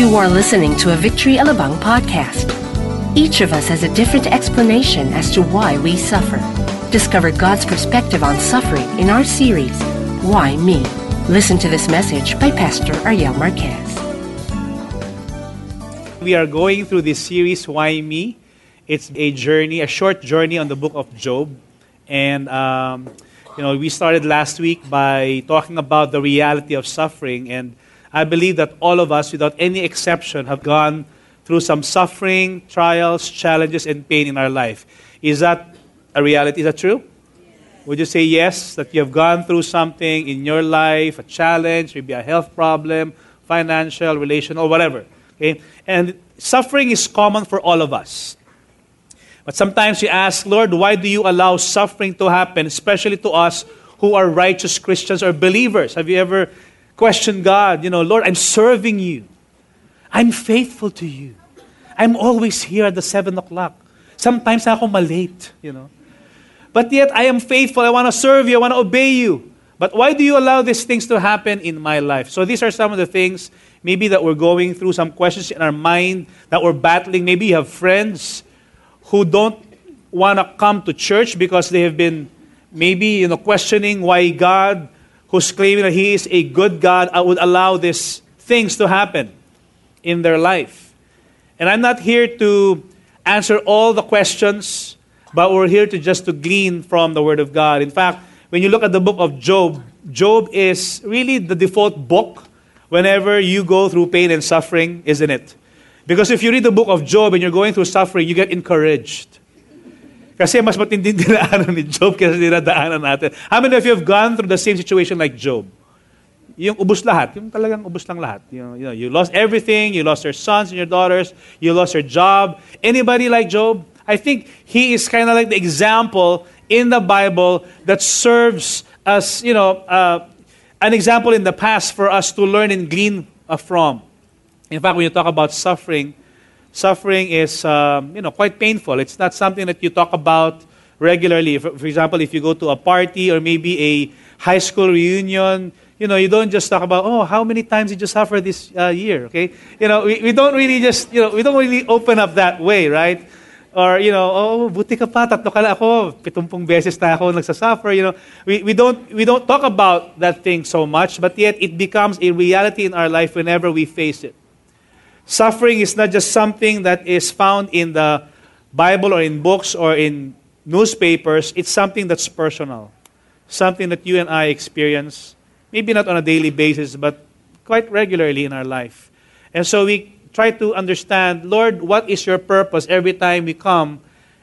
You are listening to a Victory Alabang podcast. Each of us has a different explanation as to why we suffer. Discover God's perspective on suffering in our series, Why Me? Listen to this message by Pastor Ariel Marquez. We are going through this series, Why Me? It's a journey, a short journey on the book of Job. And, um, you know, we started last week by talking about the reality of suffering. And I believe that all of us, without any exception, have gone through some suffering, trials, challenges, and pain in our life. Is that a reality? Is that true? Would you say yes, that you have gone through something in your life, a challenge, maybe a health problem, financial, relational, or whatever? Okay? And suffering is common for all of us. But sometimes you ask, Lord, why do you allow suffering to happen, especially to us who are righteous Christians or believers? Have you ever questioned God? You know, Lord, I'm serving you. I'm faithful to you. I'm always here at the 7 o'clock. Sometimes ako malate, you know. But yet I am faithful. I want to serve you. I want to obey you. But why do you allow these things to happen in my life? So these are some of the things maybe that we're going through, some questions in our mind that we're battling. Maybe you have friends who don't want to come to church because they have been maybe you know questioning why God, who's claiming that He is a good God, would allow these things to happen in their life. And I'm not here to answer all the questions, but we're here to just to glean from the Word of God. In fact, when you look at the book of Job, Job is really the default book whenever you go through pain and suffering, isn't it? Because if you read the book of Job and you're going through suffering, you get encouraged. Kasi mas matinding dinaanan ni Job kaysa dinadaanan natin. How many of you have gone through the same situation like Job? Yung ubus lahat, yung talagang ubus lang lahat. You, know, you, know, you lost everything, you lost your sons and your daughters, you lost your job. Anybody like Job? I think he is kind of like the example in the Bible that serves as, you know, uh, an example in the past for us to learn and glean from. In fact, when you talk about suffering, suffering is, um, you know, quite painful. It's not something that you talk about regularly. For, for example, if you go to a party or maybe a high school reunion, you know, you don't just talk about, oh, how many times did you suffer this uh, year, okay? You know, we, we don't really just, you know, we don't really open up that way, right? Or, you know, oh, buti ka pa, tatlo ka ako, pitumpung beses na ako nagsasuffer, you know. We, we, don't, we don't talk about that thing so much, but yet it becomes a reality in our life whenever we face it. Suffering is not just something that is found in the Bible or in books or in newspapers, it's something that's personal. Something that you and I experience, maybe not on a daily basis, but quite regularly in our life. And so we try to understand, Lord, what is your purpose every time we come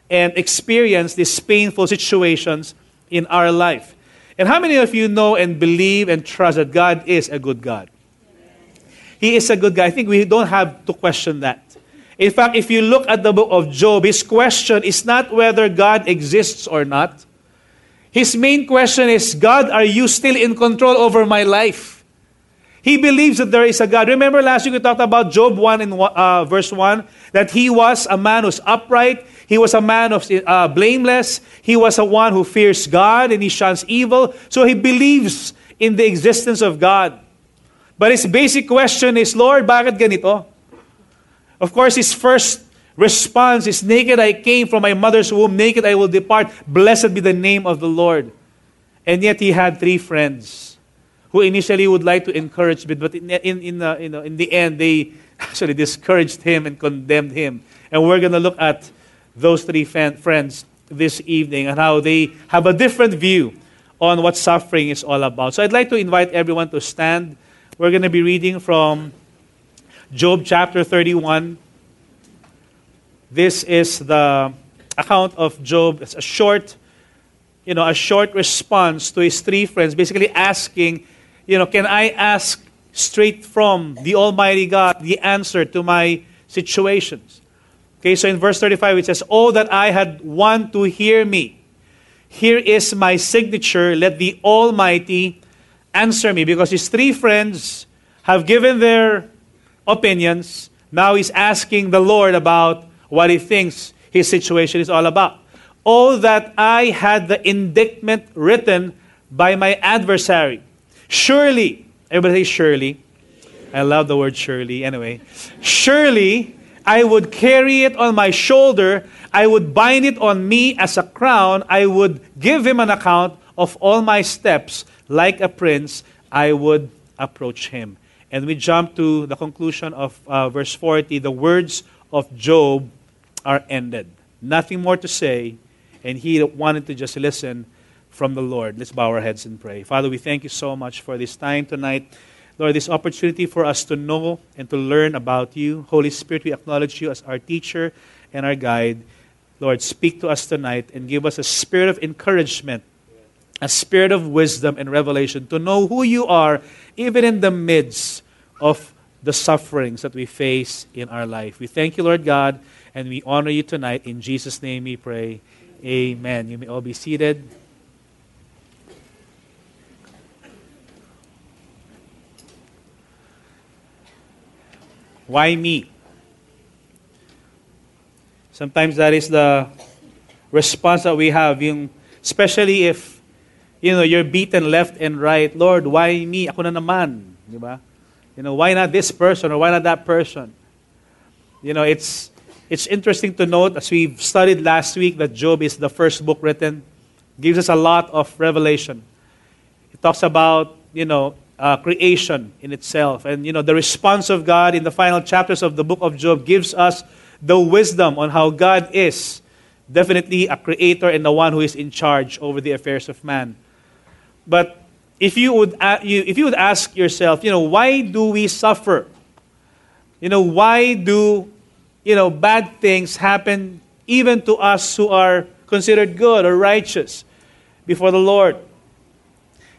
and experience these painful situations in our life? And how many of you know and believe and trust that God is a good God? He is a good guy. I think we don't have to question that. In fact, if you look at the book of Job, his question is not whether God exists or not. His main question is God, are you still in control over my life? He believes that there is a God. Remember last week we talked about Job 1 in uh, verse 1 that he was a man who's upright, he was a man of uh, blameless, he was a one who fears God and he shuns evil. So he believes in the existence of God. But his basic question is, Lord, bakit ganito? Of course, his first response is, Naked I came from my mother's womb, naked I will depart. Blessed be the name of the Lord. And yet he had three friends who initially would like to encourage him, but in, in, in, the, you know, in the end, they actually discouraged him and condemned him. And we're going to look at those three fan, friends this evening and how they have a different view on what suffering is all about. So I'd like to invite everyone to stand. We're going to be reading from Job chapter 31. This is the account of Job. It's a short, you know, a short response to his three friends, basically asking you know, can I ask straight from the Almighty God the answer to my situations? Okay, so in verse 35 it says, Oh, that I had one to hear me. Here is my signature. Let the Almighty answer me. Because his three friends have given their opinions. Now he's asking the Lord about what he thinks his situation is all about. Oh, that I had the indictment written by my adversary Surely, everybody say surely. I love the word surely. Anyway, surely I would carry it on my shoulder. I would bind it on me as a crown. I would give him an account of all my steps. Like a prince, I would approach him. And we jump to the conclusion of uh, verse 40. The words of Job are ended. Nothing more to say. And he wanted to just listen from the Lord. Let's bow our heads and pray. Father, we thank you so much for this time tonight. Lord, this opportunity for us to know and to learn about you. Holy Spirit, we acknowledge you as our teacher and our guide. Lord, speak to us tonight and give us a spirit of encouragement, a spirit of wisdom and revelation to know who you are, even in the midst of the sufferings that we face in our life. We thank you, Lord God, and we honor you tonight. In Jesus' name we pray. Amen. You may all be seated. Why me? Sometimes that is the response that we have, especially if you know, you're beaten left and right. Lord, why me? Ako na naman. Di ba? You know, why not this person or why not that person? You know, it's, it's interesting to note, as we've studied last week, that Job is the first book written. Gives us a lot of revelation. It talks about, you know, uh, creation in itself. And, you know, the response of God in the final chapters of the book of Job gives us the wisdom on how God is definitely a creator and the one who is in charge over the affairs of man. But if you would, uh, you, if you would ask yourself, you know, why do we suffer? You know, why do, you know, bad things happen even to us who are considered good or righteous before the Lord?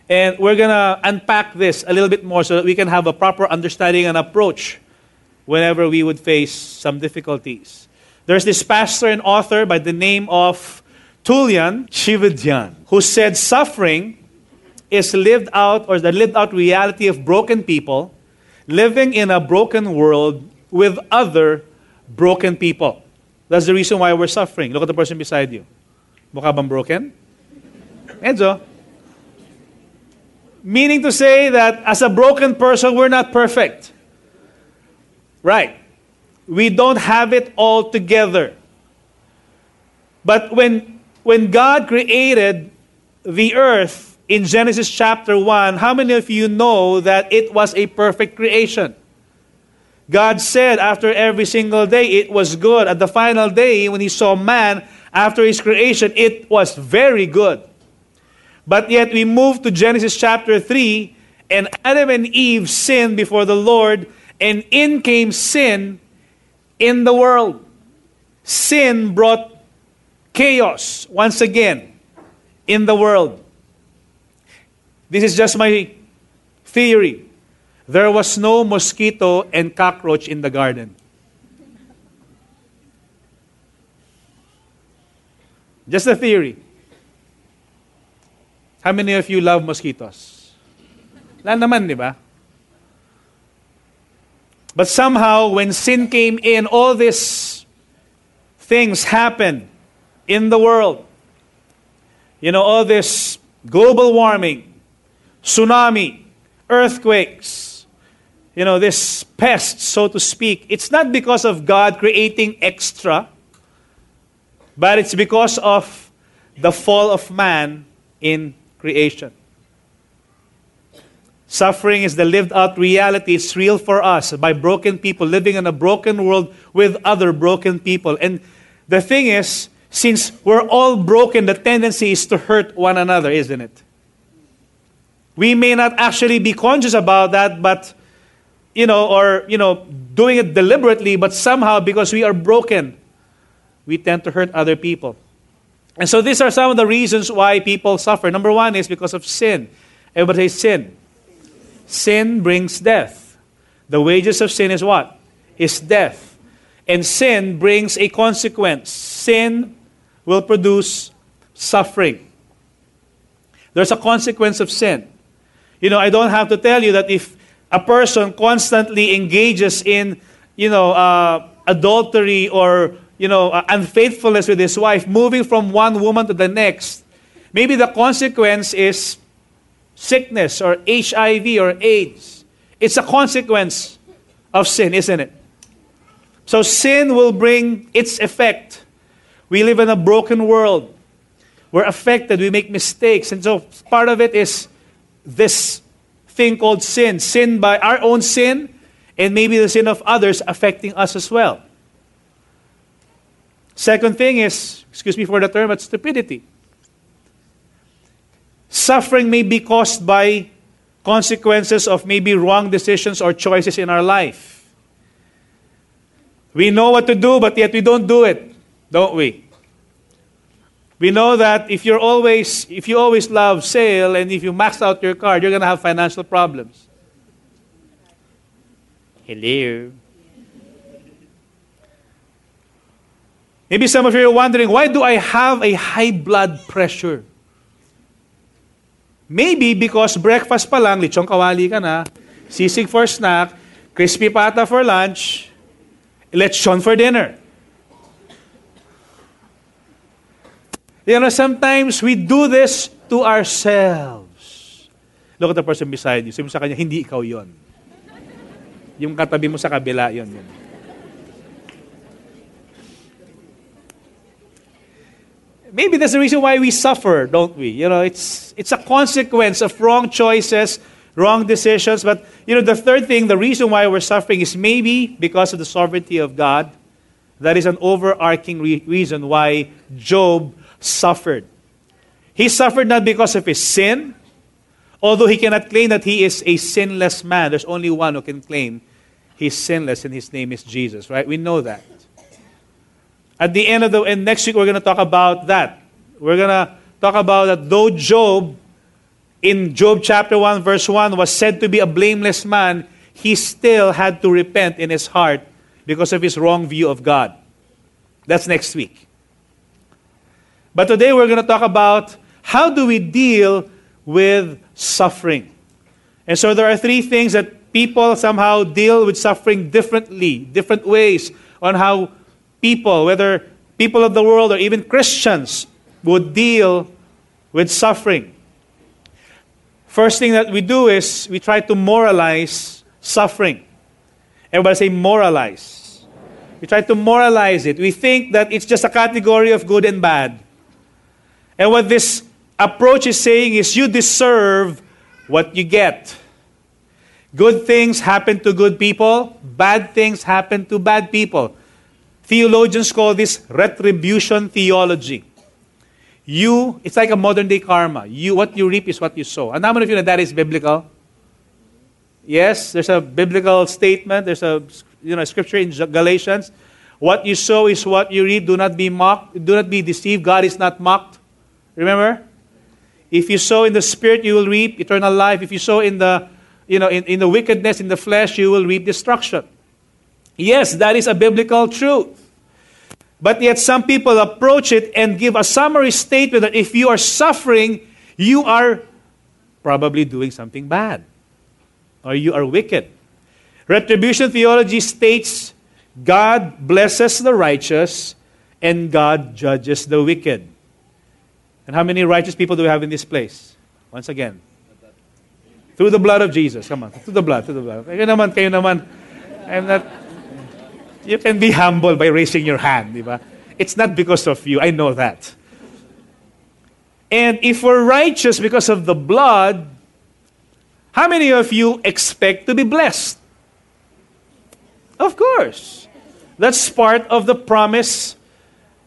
And we're going to unpack this a little bit more so that we can have a proper understanding and approach whenever we would face some difficulties. There's this pastor and author by the name of Tullian Tchividjian who said suffering is lived out or the lived out reality of broken people living in a broken world with other broken people. That's the reason why we're suffering. Look at the person beside you. Mukha bang broken? Meaning to say that as a broken person, we're not perfect. Right. We don't have it all together. But when, when God created the earth in Genesis chapter 1, how many of you know that it was a perfect creation? God said after every single day it was good. At the final day, when He saw man after His creation, it was very good. But yet we move to Genesis chapter 3, and Adam and Eve sinned before the Lord, and in came sin in the world. Sin brought chaos once again in the world. This is just my theory. There was no mosquito and cockroach in the garden. Just a theory. How many of you love mosquitoes? Wala naman, di ba? But somehow, when sin came in, all these things happened in the world. You know, all this global warming, tsunami, earthquakes, you know, this pest, so to speak. It's not because of God creating extra, but it's because of the fall of man in creation. Suffering is the lived out reality. It's real for us by broken people living in a broken world with other broken people. And the thing is, since we're all broken, the tendency is to hurt one another, isn't it? We may not actually be conscious about that, but, you know, or, you know, doing it deliberately, but somehow because we are broken, we tend to hurt other people. And so these are some of the reasons why people suffer. Number one is because of sin. Everybody say sin. Sin brings death. The wages of sin is what? Is death. And sin brings a consequence. Sin will produce suffering. There's a consequence of sin. You know, I don't have to tell you that if a person constantly engages in, you know, uh, adultery or you know, uh, unfaithfulness with his wife, moving from one woman to the next, maybe the consequence is sickness or HIV or AIDS. It's a consequence of sin, isn't it? So sin will bring its effect. We live in a broken world. We're affected, we make mistakes. And so part of it is this thing called sin sin by our own sin, and maybe the sin of others affecting us as well. Second thing is, excuse me for the term, but stupidity. Suffering may be caused by consequences of maybe wrong decisions or choices in our life. We know what to do, but yet we don't do it, don't we? We know that if you're always if you always love sale and if you max out your card, you're gonna have financial problems. Hello. Maybe some of you are wondering, why do I have a high blood pressure? Maybe because breakfast pa lang, kawali ka na, sisig for snack, crispy pata for lunch, lechon for dinner. You know, sometimes we do this to ourselves. Look at the person beside you. Sabi mo sa kanya, hindi ikaw yon. Yung katabi mo sa kabila, yon. Maybe that's the reason why we suffer, don't we? You know, it's, it's a consequence of wrong choices, wrong decisions. But, you know, the third thing, the reason why we're suffering is maybe because of the sovereignty of God. That is an overarching re- reason why Job suffered. He suffered not because of his sin, although he cannot claim that he is a sinless man. There's only one who can claim he's sinless, and his name is Jesus, right? We know that. At the end of the and next week we're going to talk about that. We're going to talk about that though Job in Job chapter 1 verse 1 was said to be a blameless man, he still had to repent in his heart because of his wrong view of God. That's next week. But today we're going to talk about how do we deal with suffering. And so there are three things that people somehow deal with suffering differently, different ways on how people, whether people of the world or even Christians, would deal with suffering. First thing that we do is we try to moralize suffering. Everybody say moralize. We try to moralize it. We think that it's just a category of good and bad. And what this approach is saying is you deserve what you get. Good things happen to good people, bad things happen to bad people. Theologians call this retribution theology. You, it's like a modern day karma. You, what you reap is what you sow. And how many of you know that is biblical? Yes, there's a biblical statement. There's a you know scripture in Galatians. What you sow is what you reap. Do not be mocked. Do not be deceived. God is not mocked. Remember? If you sow in the spirit, you will reap eternal life. If you sow in the you know in, in the wickedness in the flesh, you will reap destruction. Yes, that is a biblical truth. But yet, some people approach it and give a summary statement that if you are suffering, you are probably doing something bad or you are wicked. Retribution theology states God blesses the righteous and God judges the wicked. And how many righteous people do we have in this place? Once again, through the blood of Jesus. Come on, through the blood, through the blood. Kayo naman, kayo naman. I'm not you can be humble by raising your hand? It's not because of you. I know that. And if we're righteous because of the blood, how many of you expect to be blessed? Of course. That's part of the promise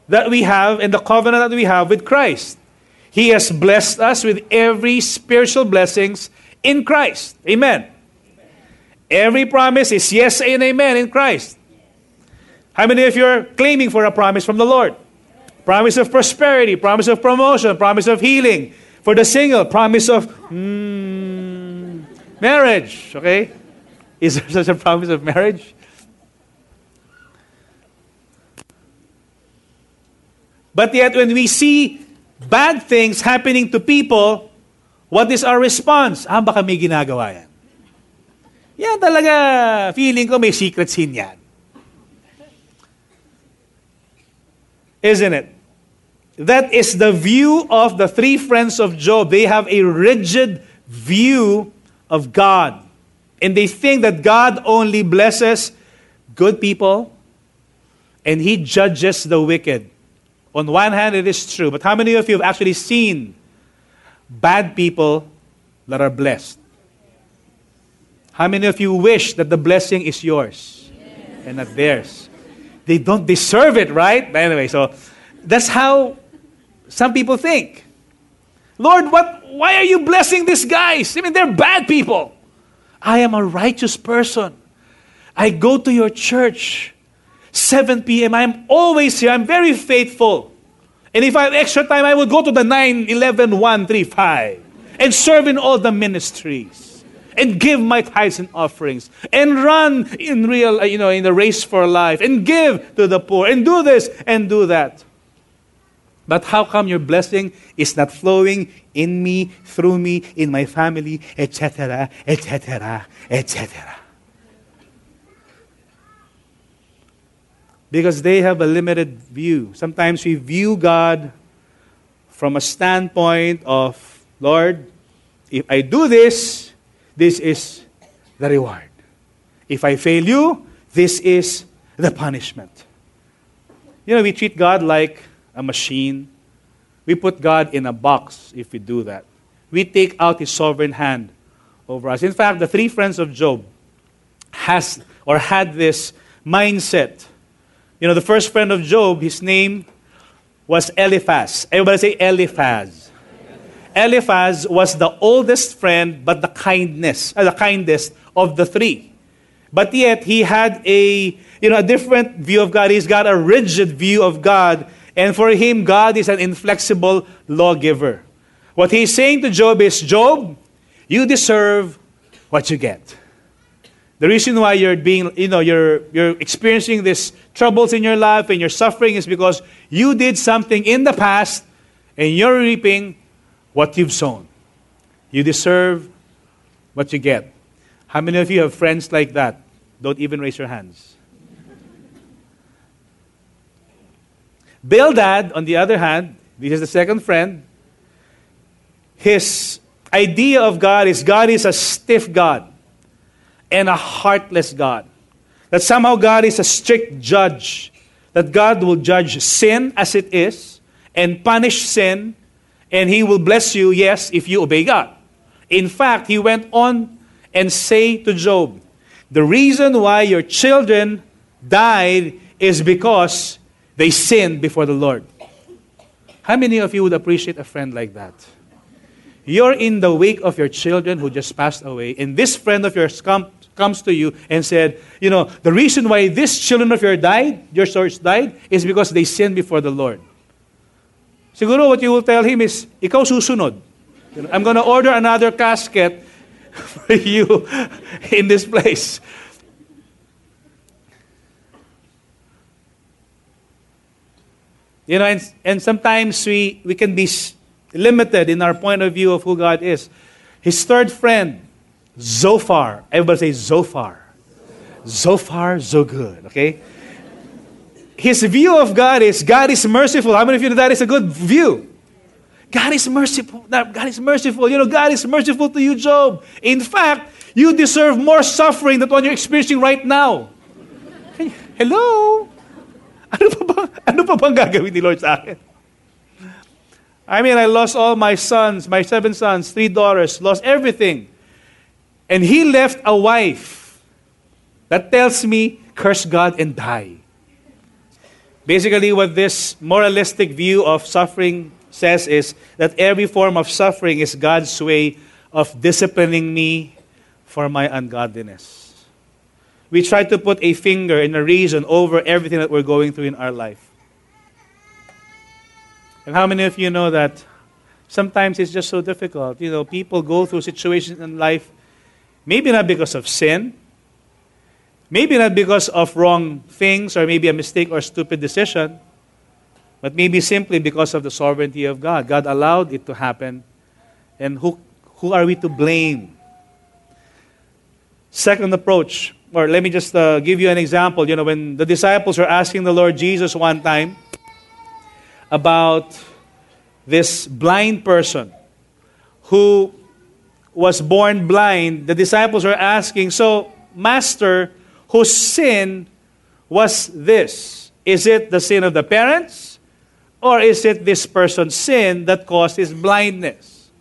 that we have and the covenant that we have with Christ. He has blessed us with every spiritual blessings in Christ. Amen. Every promise is yes and amen in Christ. How many of you are claiming for a promise from the Lord? Promise of prosperity, promise of promotion, promise of healing. For the single, promise of mm, marriage. Okay? Is there such a promise of marriage? But yet, when we see bad things happening to people, what is our response? Ah, baka may ginagawa yan. Yan talaga, feeling ko may secret sin yan. Isn't it? That is the view of the three friends of Job. They have a rigid view of God. And they think that God only blesses good people and He judges the wicked. On one hand, it is true, but how many of you have actually seen bad people that are blessed? How many of you wish that the blessing is yours and not theirs? They don't deserve it, right? But anyway, so that's how some people think. Lord, what, why are you blessing these guys? I mean, they're bad people. I am a righteous person. I go to your church. 7 p.m. I'm always here. I'm very faithful. And if I have extra time, I would go to the 9, 11, 1, 3, 5 and serve in all the ministries and give my tithes and offerings and run in real, you know, in the race for life and give to the poor and do this and do that. But how come your blessing is not flowing in me, through me, in my family, etc., etc., etc.? Because they have a limited view. Sometimes we view God from a standpoint of, Lord, if I do this, this is the reward. If I fail you, this is the punishment. You know, we treat God like a machine. We put God in a box if we do that. We take out his sovereign hand over us. In fact, the three friends of Job has or had this mindset you know, the first friend of Job, his name was Eliphaz. Everybody say Eliphaz. Eliphaz was the oldest friend, but the kindness, uh, the kindest of the three. But yet he had a you know a different view of God. He's got a rigid view of God, and for him, God is an inflexible lawgiver. What he's saying to Job is, Job, you deserve what you get. The reason why you're being, you know, you're, you're experiencing these troubles in your life and you're suffering is because you did something in the past and you're reaping what you've sown. You deserve what you get. How many of you have friends like that? Don't even raise your hands. Bildad, on the other hand, this is the second friend. His idea of God is God is a stiff God and a heartless God. That somehow God is a strict judge. That God will judge sin as it is and punish sin, and He will bless you, yes, if you obey God. In fact, He went on and say to Job, The reason why your children died is because they sinned before the Lord. How many of you would appreciate a friend like that? You're in the wake of your children who just passed away, and this friend of yours come, comes to you and said, you know, the reason why these children of yours died, your sons died, is because they sinned before the Lord. Siguro what you will tell him is, ikaw susunod. You know, I'm going to order another casket for you in this place. You know, and, and sometimes we, we can be limited in our point of view of who God is. His third friend, Zophar. Everybody say Zophar. Zophar, so good. Okay? His view of God is God is merciful. How many of you know that is a good view? God is merciful. God is merciful. You know, God is merciful to you, Job. In fact, you deserve more suffering than what you're experiencing right now. Hello? Ano pa ba, ano pa bang gagawin ni Lord sa akin? I mean, I lost all my sons, my seven sons, three daughters, lost everything. And he left a wife that tells me, curse God and die. Basically, what this moralistic view of suffering says is that every form of suffering is God's way of disciplining me for my ungodliness. We try to put a finger and a reason over everything that we're going through in our life. And how many of you know that sometimes it's just so difficult? You know, people go through situations in life Maybe not because of sin, maybe not because of wrong things or maybe a mistake or stupid decision, but maybe simply because of the sovereignty of God. God allowed it to happen. And who, who are we to blame? Second approach, or let me just uh, give you an example. You know, when the disciples were asking the Lord Jesus one time about this blind person who was born blind, the disciples are asking, So, Master, whose sin was this? Is it the sin of the parents? Or is it this person's sin that caused his blindness?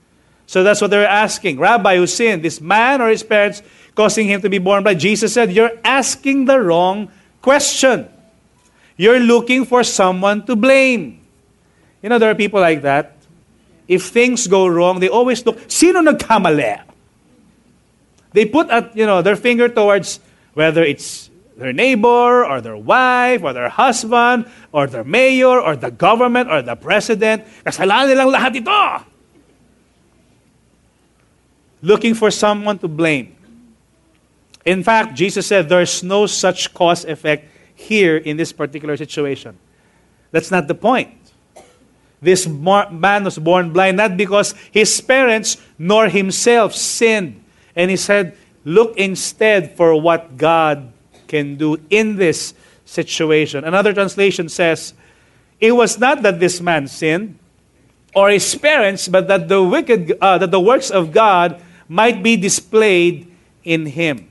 So that's what they're asking. Rabbi, who sinned? This man or his parents causing him to be born blind? Jesus said, You're asking the wrong question. You're looking for someone to blame. You know, there are people like that. If things go wrong, they always look, sino nagkamali? They put at, you know, their finger towards whether it's their neighbor or their wife or their husband or their mayor or the government or the president. Kasalanan nilang lahat ito. Looking for someone to blame. In fact, Jesus said there's no such cause effect here in this particular situation. That's not the point. This man was born blind not because his parents nor himself sinned. And he said, Look instead for what God can do in this situation. Another translation says, It was not that this man sinned or his parents, but that the wicked, uh, that the works of God might be displayed in him.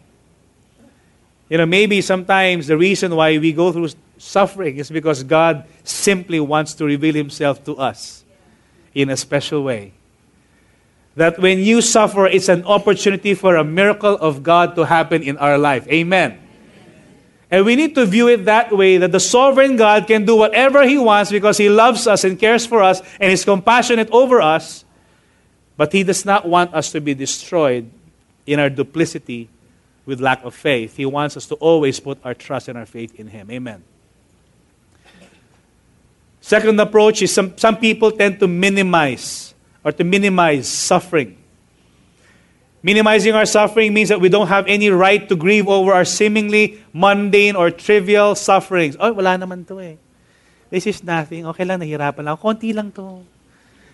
You know, maybe sometimes the reason why we go through suffering is because God simply wants to reveal himself to us in a special way. That when you suffer, it's an opportunity for a miracle of God to happen in our life. Amen. And we need to view it that way that the sovereign God can do whatever He wants because He loves us and cares for us and is compassionate over us. But He does not want us to be destroyed in our duplicity with lack of faith. He wants us to always put our trust and our faith in Him. Amen. Second approach is some, some people tend to minimize or to minimize suffering. Minimizing our suffering means that we don't have any right to grieve over our seemingly mundane or trivial sufferings. Oh, wala naman to eh. This is nothing. Okay lang, nahirapan lang. Konti lang to.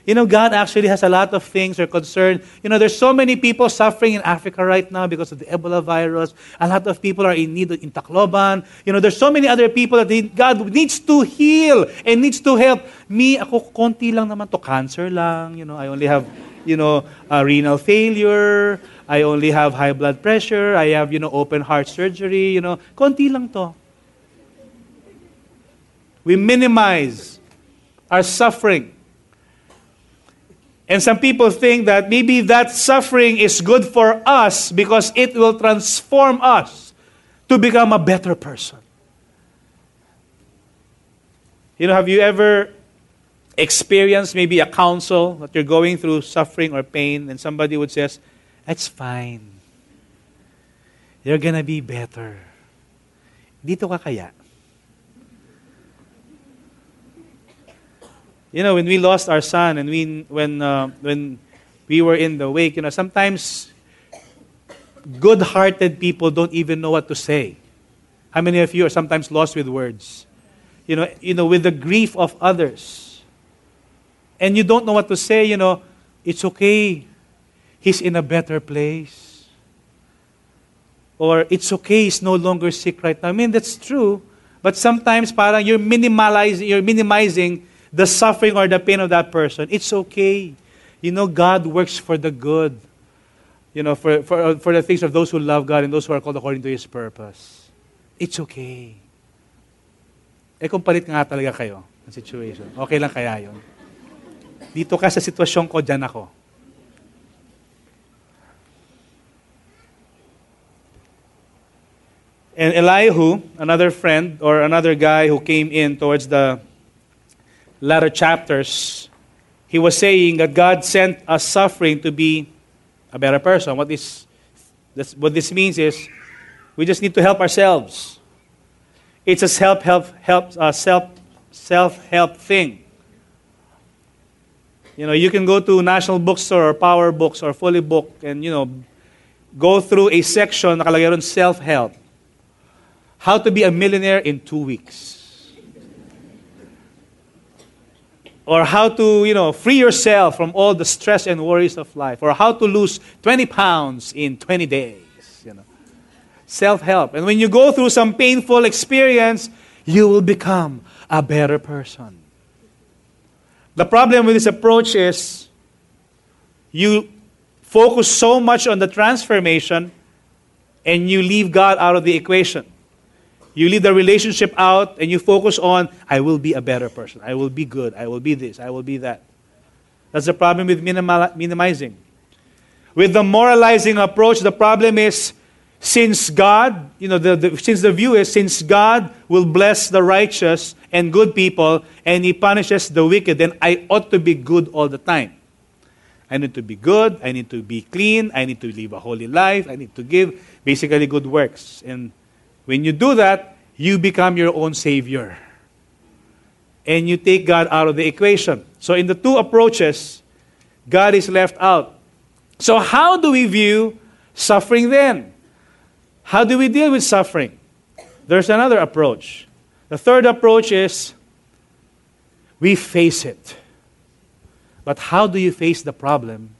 You know, God actually has a lot of things are concerned. You know, there's so many people suffering in Africa right now because of the Ebola virus. A lot of people are in need in Tacloban. You know, there's so many other people that God needs to heal and needs to help. Me, ako konti lang naman to. Cancer lang. You know, I only have you know, uh, renal failure. I only have high blood pressure. I have, you know, open heart surgery. You know, konti lang to. We minimize our suffering. And some people think that maybe that suffering is good for us because it will transform us to become a better person. You know, have you ever experience maybe a counsel that you're going through suffering or pain, and somebody would say, That's fine. You're gonna be better. Dito ka kaya? You know, when we lost our son and we, when, uh, when we were in the wake, you know, sometimes good hearted people don't even know what to say. How many of you are sometimes lost with words? You know, you know, with the grief of others and you don't know what to say, you know, it's okay. He's in a better place. Or it's okay, he's no longer sick right now. I mean, that's true. But sometimes parang you're minimalizing, you're minimizing the suffering or the pain of that person. It's okay. You know, God works for the good. You know, for, for, for the things of those who love God and those who are called according to His purpose. It's okay. Eh kung palit nga talaga kayo ng situation, okay lang kaya yun? Dito ka sa sitwasyon ko, dyan ako. And Elihu, another friend or another guy who came in towards the latter chapters, he was saying that God sent us suffering to be a better person. What this, this what this means is we just need to help ourselves. It's a self help help uh, self self help thing. You know, you can go to National Bookstore or Power Books or Fully Book and, you know, go through a section ron self-help. How to be a millionaire in two weeks. Or how to, you know, free yourself from all the stress and worries of life. Or how to lose 20 pounds in 20 days, you know. Self-help. And when you go through some painful experience, you will become a better person. The problem with this approach is you focus so much on the transformation and you leave God out of the equation. You leave the relationship out and you focus on, I will be a better person. I will be good. I will be this. I will be that. That's the problem with minimizing. With the moralizing approach, the problem is since God, you know, the, the, since the view is since God will bless the righteous and good people and He punishes the wicked, then I ought to be good all the time. I need to be good. I need to be clean. I need to live a holy life. I need to give basically good works. And when you do that, you become your own savior. And you take God out of the equation. So, in the two approaches, God is left out. So, how do we view suffering then? How do we deal with suffering? There's another approach. The third approach is we face it. But how do you face the problem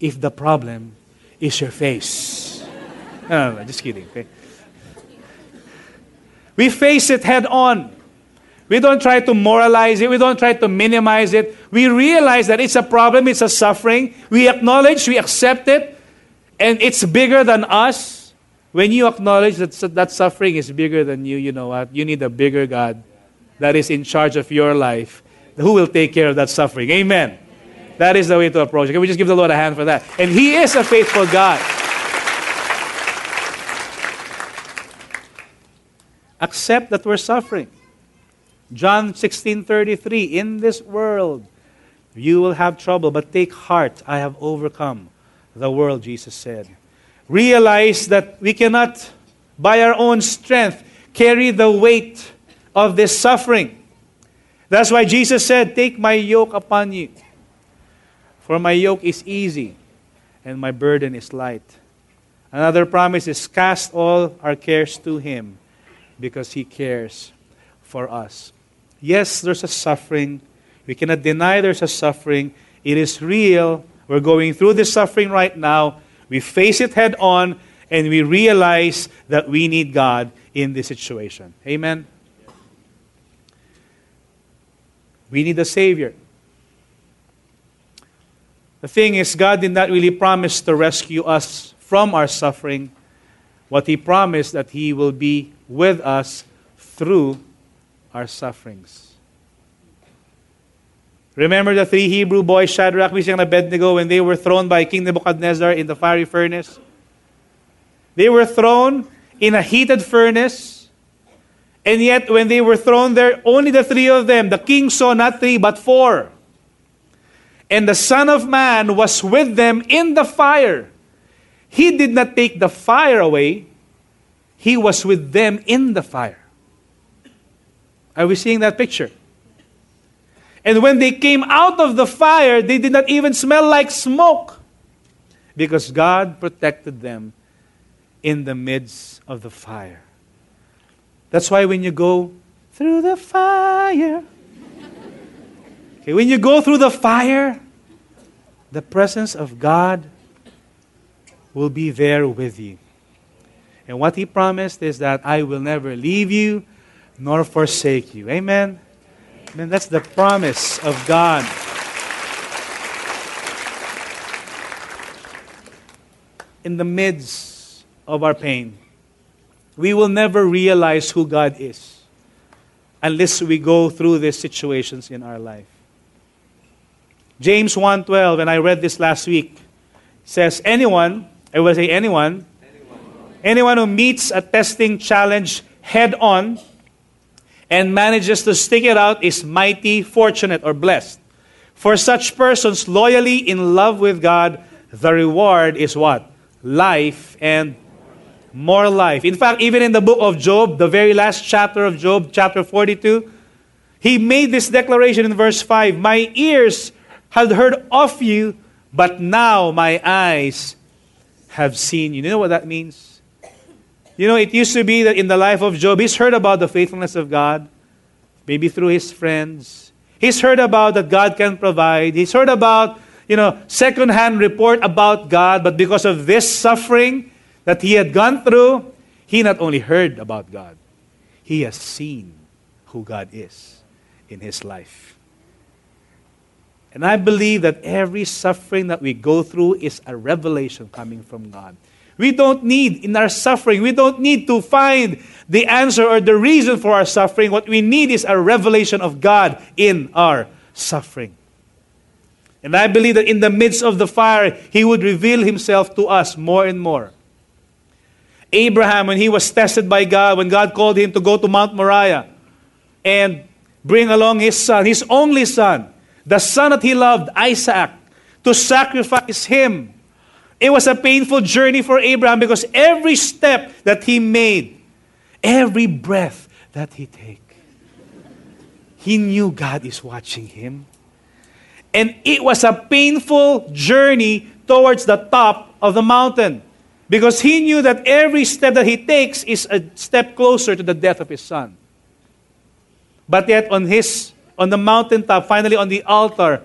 if the problem is your face? no, no, no, just kidding. Okay? We face it head on. We don't try to moralize it. We don't try to minimize it. We realize that it's a problem, it's a suffering. We acknowledge, we accept it, and it's bigger than us. When you acknowledge that that suffering is bigger than you, you know what? You need a bigger God that is in charge of your life who will take care of that suffering. Amen. That is the way to approach it. Can we just give the Lord a hand for that? And He is a faithful God. Accept that we're suffering. John 16:33 In this world you will have trouble but take heart I have overcome the world Jesus said. Realize that we cannot by our own strength carry the weight of this suffering. That's why Jesus said, Take my yoke upon you. For my yoke is easy and my burden is light. Another promise is cast all our cares to Him because He cares for us. Yes, there's a suffering. We cannot deny there's a suffering. It is real. We're going through this suffering right now. We face it head on and we realize that we need God in this situation. Amen. We need a Savior. The thing is, God did not really promise to rescue us from our suffering. What He promised that He will be with us through our sufferings. Remember the three Hebrew boys, Shadrach, Meshach, and Abednego, when they were thrown by King Nebuchadnezzar in the fiery furnace? They were thrown in a heated furnace, and yet when they were thrown there, only the three of them, the king saw not three but four. And the Son of Man was with them in the fire. He did not take the fire away, He was with them in the fire. Are we seeing that picture? And when they came out of the fire, they did not even smell like smoke because God protected them in the midst of the fire. That's why when you go through the fire, Okay, when you go through the fire, the presence of God will be there with you. And what He promised is that I will never leave you nor forsake you. Amen? Amen. That's the promise of God. In the midst of our pain, we will never realize who God is unless we go through these situations in our life. James 1:12 and I read this last week says anyone I will say anyone anyone who meets a testing challenge head on and manages to stick it out is mighty fortunate or blessed for such persons loyally in love with God the reward is what life and more life in fact even in the book of Job the very last chapter of Job chapter 42 he made this declaration in verse 5 my ears had heard of you, but now my eyes have seen you. You know what that means? You know, it used to be that in the life of Job, he's heard about the faithfulness of God, maybe through his friends. He's heard about that God can provide. He's heard about, you know, secondhand report about God, but because of this suffering that he had gone through, he not only heard about God, he has seen who God is in his life. And I believe that every suffering that we go through is a revelation coming from God. We don't need, in our suffering, we don't need to find the answer or the reason for our suffering. What we need is a revelation of God in our suffering. And I believe that in the midst of the fire, He would reveal Himself to us more and more. Abraham, when he was tested by God, when God called him to go to Mount Moriah and bring along his son, his only son, the son that he loved, Isaac, to sacrifice him. It was a painful journey for Abraham because every step that he made, every breath that he take, he knew God is watching him. And it was a painful journey towards the top of the mountain. Because he knew that every step that he takes is a step closer to the death of his son. But yet, on, his, on the mountaintop, finally on the altar,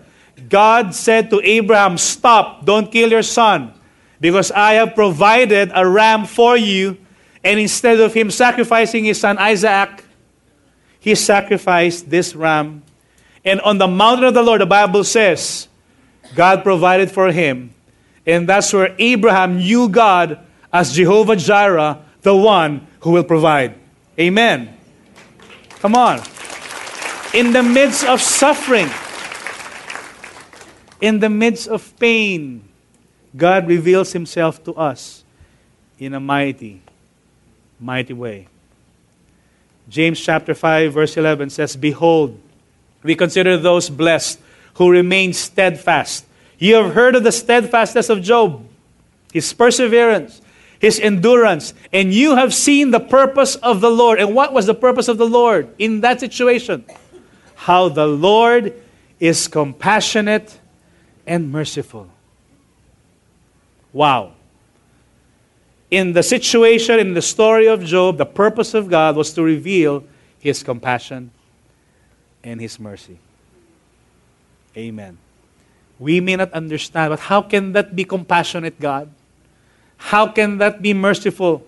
God said to Abraham, Stop, don't kill your son, because I have provided a ram for you. And instead of him sacrificing his son Isaac, he sacrificed this ram. And on the mountain of the Lord, the Bible says, God provided for him and that's where Abraham knew God as Jehovah Jireh, the one who will provide. Amen. Come on. In the midst of suffering, in the midst of pain, God reveals himself to us in a mighty, mighty way. James chapter 5, verse 11 says, Behold, we consider those blessed who remain steadfast you have heard of the steadfastness of Job, his perseverance, his endurance, and you have seen the purpose of the Lord. And what was the purpose of the Lord in that situation? How the Lord is compassionate and merciful. Wow. In the situation, in the story of Job, the purpose of God was to reveal his compassion and his mercy. Amen. We may not understand, but how can that be compassionate, God? How can that be merciful?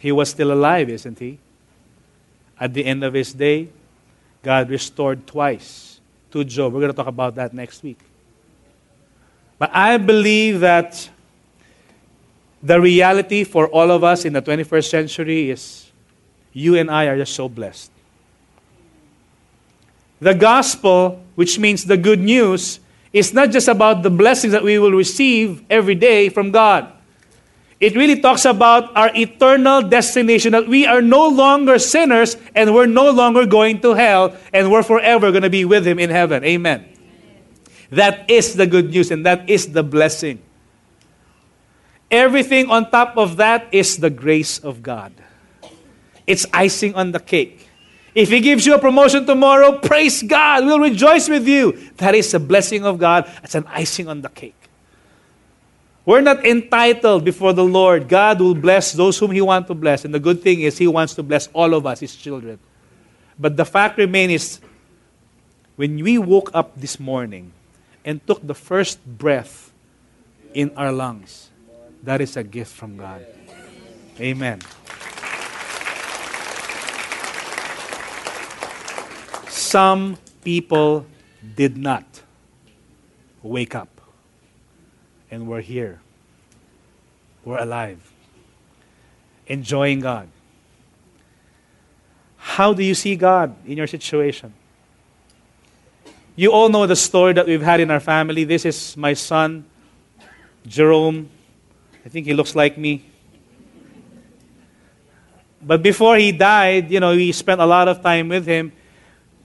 He was still alive, isn't he? At the end of his day, God restored twice to Job. We're going to talk about that next week. But I believe that the reality for all of us in the 21st century is you and I are just so blessed. The gospel, which means the good news, is not just about the blessings that we will receive every day from God. It really talks about our eternal destination that we are no longer sinners and we're no longer going to hell and we're forever going to be with Him in heaven. Amen. That is the good news and that is the blessing. Everything on top of that is the grace of God. It's icing on the cake. If He gives you a promotion tomorrow, praise God. We'll rejoice with you. That is a blessing of God. It's an icing on the cake. We're not entitled before the Lord. God will bless those whom He wants to bless. And the good thing is, He wants to bless all of us, His children. But the fact remains when we woke up this morning and took the first breath in our lungs, that is a gift from God. Amen. Some people did not wake up. And we're here. We're alive. Enjoying God. How do you see God in your situation? You all know the story that we've had in our family. This is my son, Jerome. I think he looks like me. But before he died, you know, we spent a lot of time with him.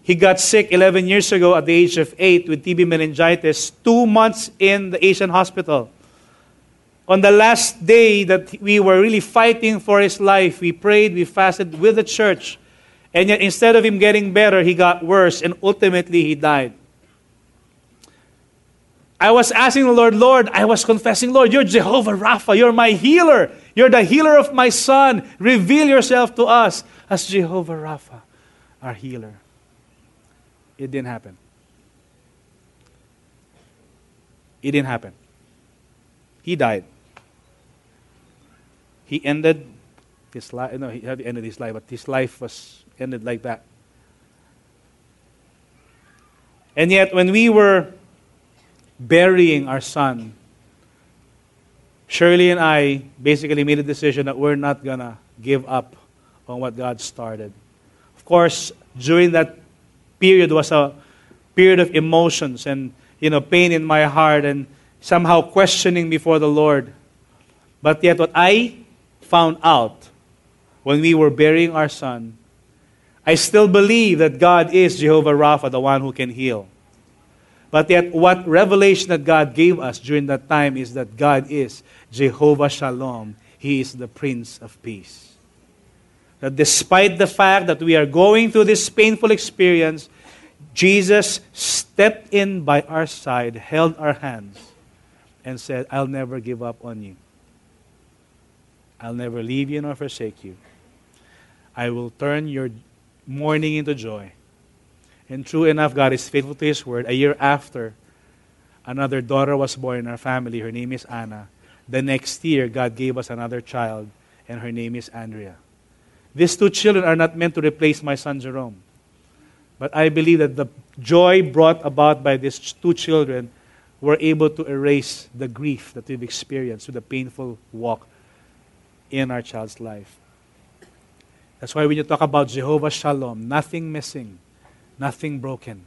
He got sick 11 years ago at the age of 8 with TB meningitis, two months in the Asian hospital. On the last day that we were really fighting for his life, we prayed, we fasted with the church. And yet, instead of him getting better, he got worse, and ultimately he died. I was asking the Lord, Lord, I was confessing, Lord, you're Jehovah Rapha, you're my healer, you're the healer of my son. Reveal yourself to us as Jehovah Rapha, our healer. It didn't happen. It didn't happen. He died. He ended his life. No, he had ended his life, but his life was ended like that. And yet, when we were burying our son, Shirley and I basically made a decision that we're not going to give up on what God started. Of course, during that period was a period of emotions and you know pain in my heart and somehow questioning before the Lord. But yet what I found out when we were burying our son, I still believe that God is Jehovah Rapha, the one who can heal. But yet, what revelation that God gave us during that time is that God is Jehovah Shalom. He is the Prince of Peace. That despite the fact that we are going through this painful experience, Jesus stepped in by our side, held our hands, and said, I'll never give up on you. I'll never leave you nor forsake you. I will turn your mourning into joy. And true enough, God is faithful to His word. A year after, another daughter was born in our family. Her name is Anna. The next year, God gave us another child, and her name is Andrea. These two children are not meant to replace my son Jerome. But I believe that the joy brought about by these two children were able to erase the grief that we've experienced with the painful walk in our child's life. That's why when you talk about Jehovah Shalom, nothing missing, nothing broken,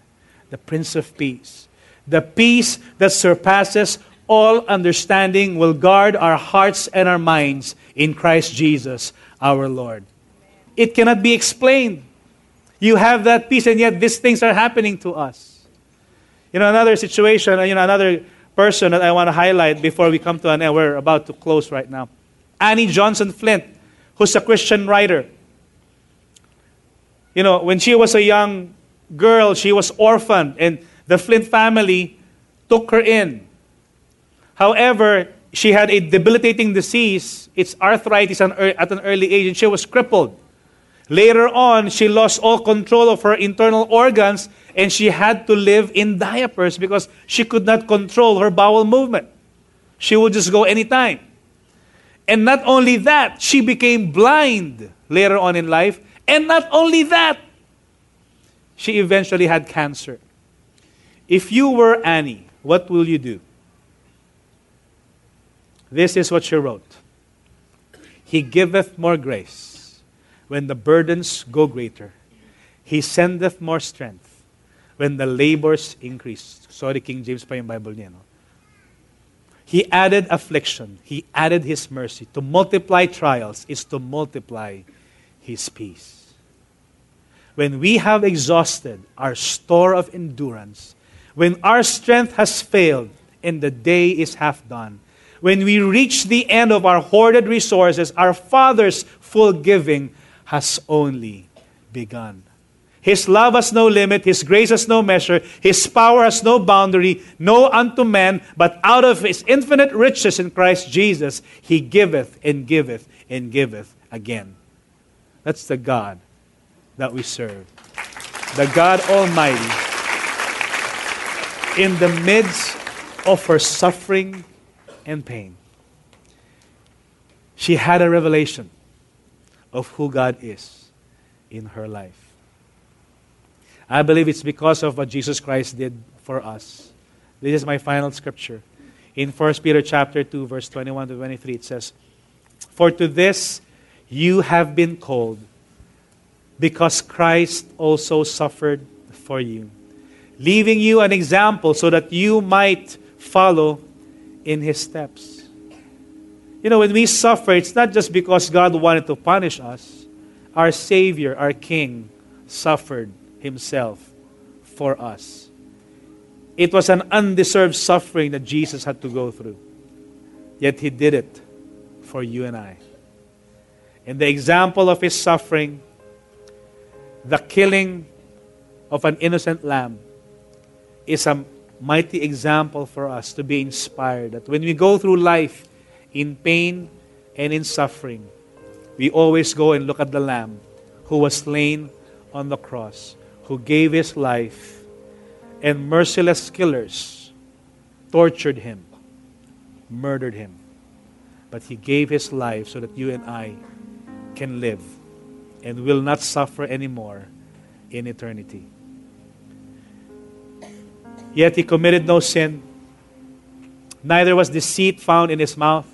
the Prince of Peace, the peace that surpasses all understanding will guard our hearts and our minds in Christ Jesus our Lord. It cannot be explained. You have that peace, and yet these things are happening to us. You know, another situation, you know, another person that I want to highlight before we come to an end. We're about to close right now. Annie Johnson Flint, who's a Christian writer. You know, when she was a young girl, she was orphaned, and the Flint family took her in. However, she had a debilitating disease. It's arthritis at an early age, and she was crippled. Later on, she lost all control of her internal organs and she had to live in diapers because she could not control her bowel movement. She would just go anytime. And not only that, she became blind later on in life. And not only that, she eventually had cancer. If you were Annie, what will you do? This is what she wrote He giveth more grace when the burdens go greater. He sendeth more strength when the labors increase. Sorry, King James pa yung Bible niya, no? He added affliction. He added His mercy. To multiply trials is to multiply His peace. When we have exhausted our store of endurance, when our strength has failed and the day is half done, when we reach the end of our hoarded resources, our Father's full giving has only begun. His love has no limit, His grace has no measure, His power has no boundary, no unto man, but out of His infinite riches in Christ Jesus, He giveth and giveth and giveth again. That's the God that we serve. The God Almighty. In the midst of her suffering and pain, she had a revelation of who God is in her life. I believe it's because of what Jesus Christ did for us. This is my final scripture. In 1 Peter chapter 2 verse 21 to 23 it says, "For to this you have been called, because Christ also suffered for you, leaving you an example so that you might follow in his steps." You know, when we suffer, it's not just because God wanted to punish us. Our Savior, our King, suffered Himself for us. It was an undeserved suffering that Jesus had to go through. Yet He did it for you and I. And the example of His suffering, the killing of an innocent lamb, is a mighty example for us to be inspired that when we go through life, in pain and in suffering, we always go and look at the Lamb who was slain on the cross, who gave his life, and merciless killers tortured him, murdered him. But he gave his life so that you and I can live and will not suffer anymore in eternity. Yet he committed no sin, neither was deceit found in his mouth.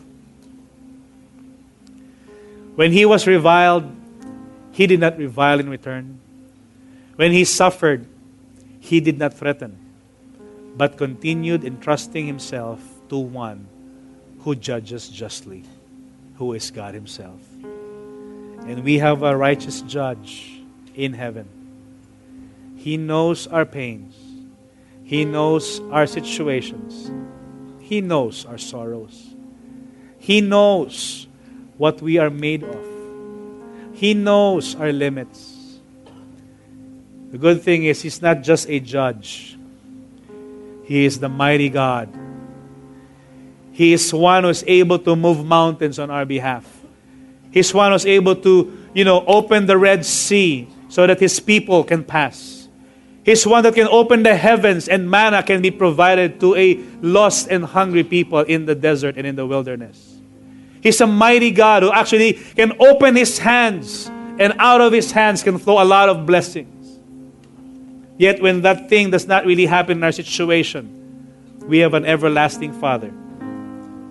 When he was reviled, he did not revile in return. When he suffered, he did not threaten, but continued entrusting himself to one who judges justly, who is God Himself. And we have a righteous judge in heaven. He knows our pains, He knows our situations, He knows our sorrows, He knows what we are made of, He knows our limits. The good thing is, He's not just a judge, He is the mighty God. He is one who is able to move mountains on our behalf. He's one who's able to, you know, open the Red Sea so that His people can pass. He's one that can open the heavens and manna can be provided to a lost and hungry people in the desert and in the wilderness. He's a mighty God who actually can open His hands and out of His hands can flow a lot of blessings. Yet, when that thing does not really happen in our situation, we have an everlasting Father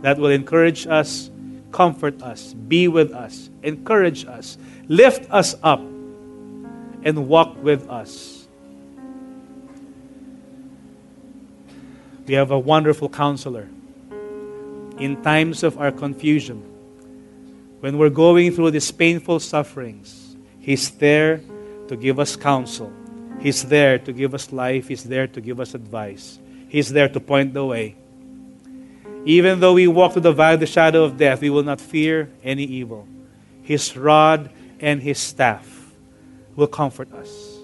that will encourage us, comfort us, be with us, encourage us, lift us up, and walk with us. We have a wonderful counselor. In times of our confusion, when we're going through these painful sufferings, He's there to give us counsel. He's there to give us life. He's there to give us advice. He's there to point the way. Even though we walk through the valley of the shadow of death, we will not fear any evil. His rod and his staff will comfort us.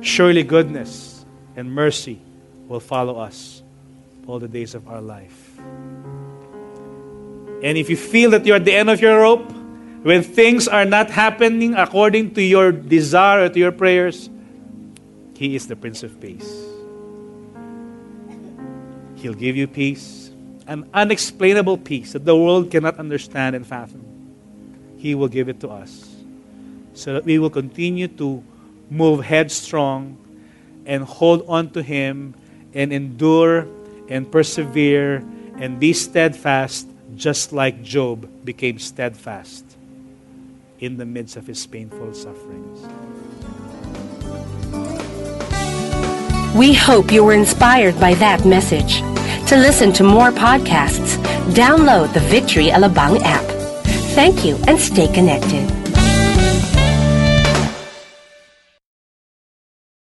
Surely goodness and mercy will follow us all the days of our life. And if you feel that you're at the end of your rope, when things are not happening according to your desire or to your prayers, He is the Prince of Peace. He'll give you peace an unexplainable peace that the world cannot understand and fathom. He will give it to us so that we will continue to move headstrong and hold on to Him and endure and persevere and be steadfast, just like Job became steadfast in the midst of his painful sufferings. We hope you were inspired by that message. To listen to more podcasts, download the Victory Alabang app. Thank you and stay connected.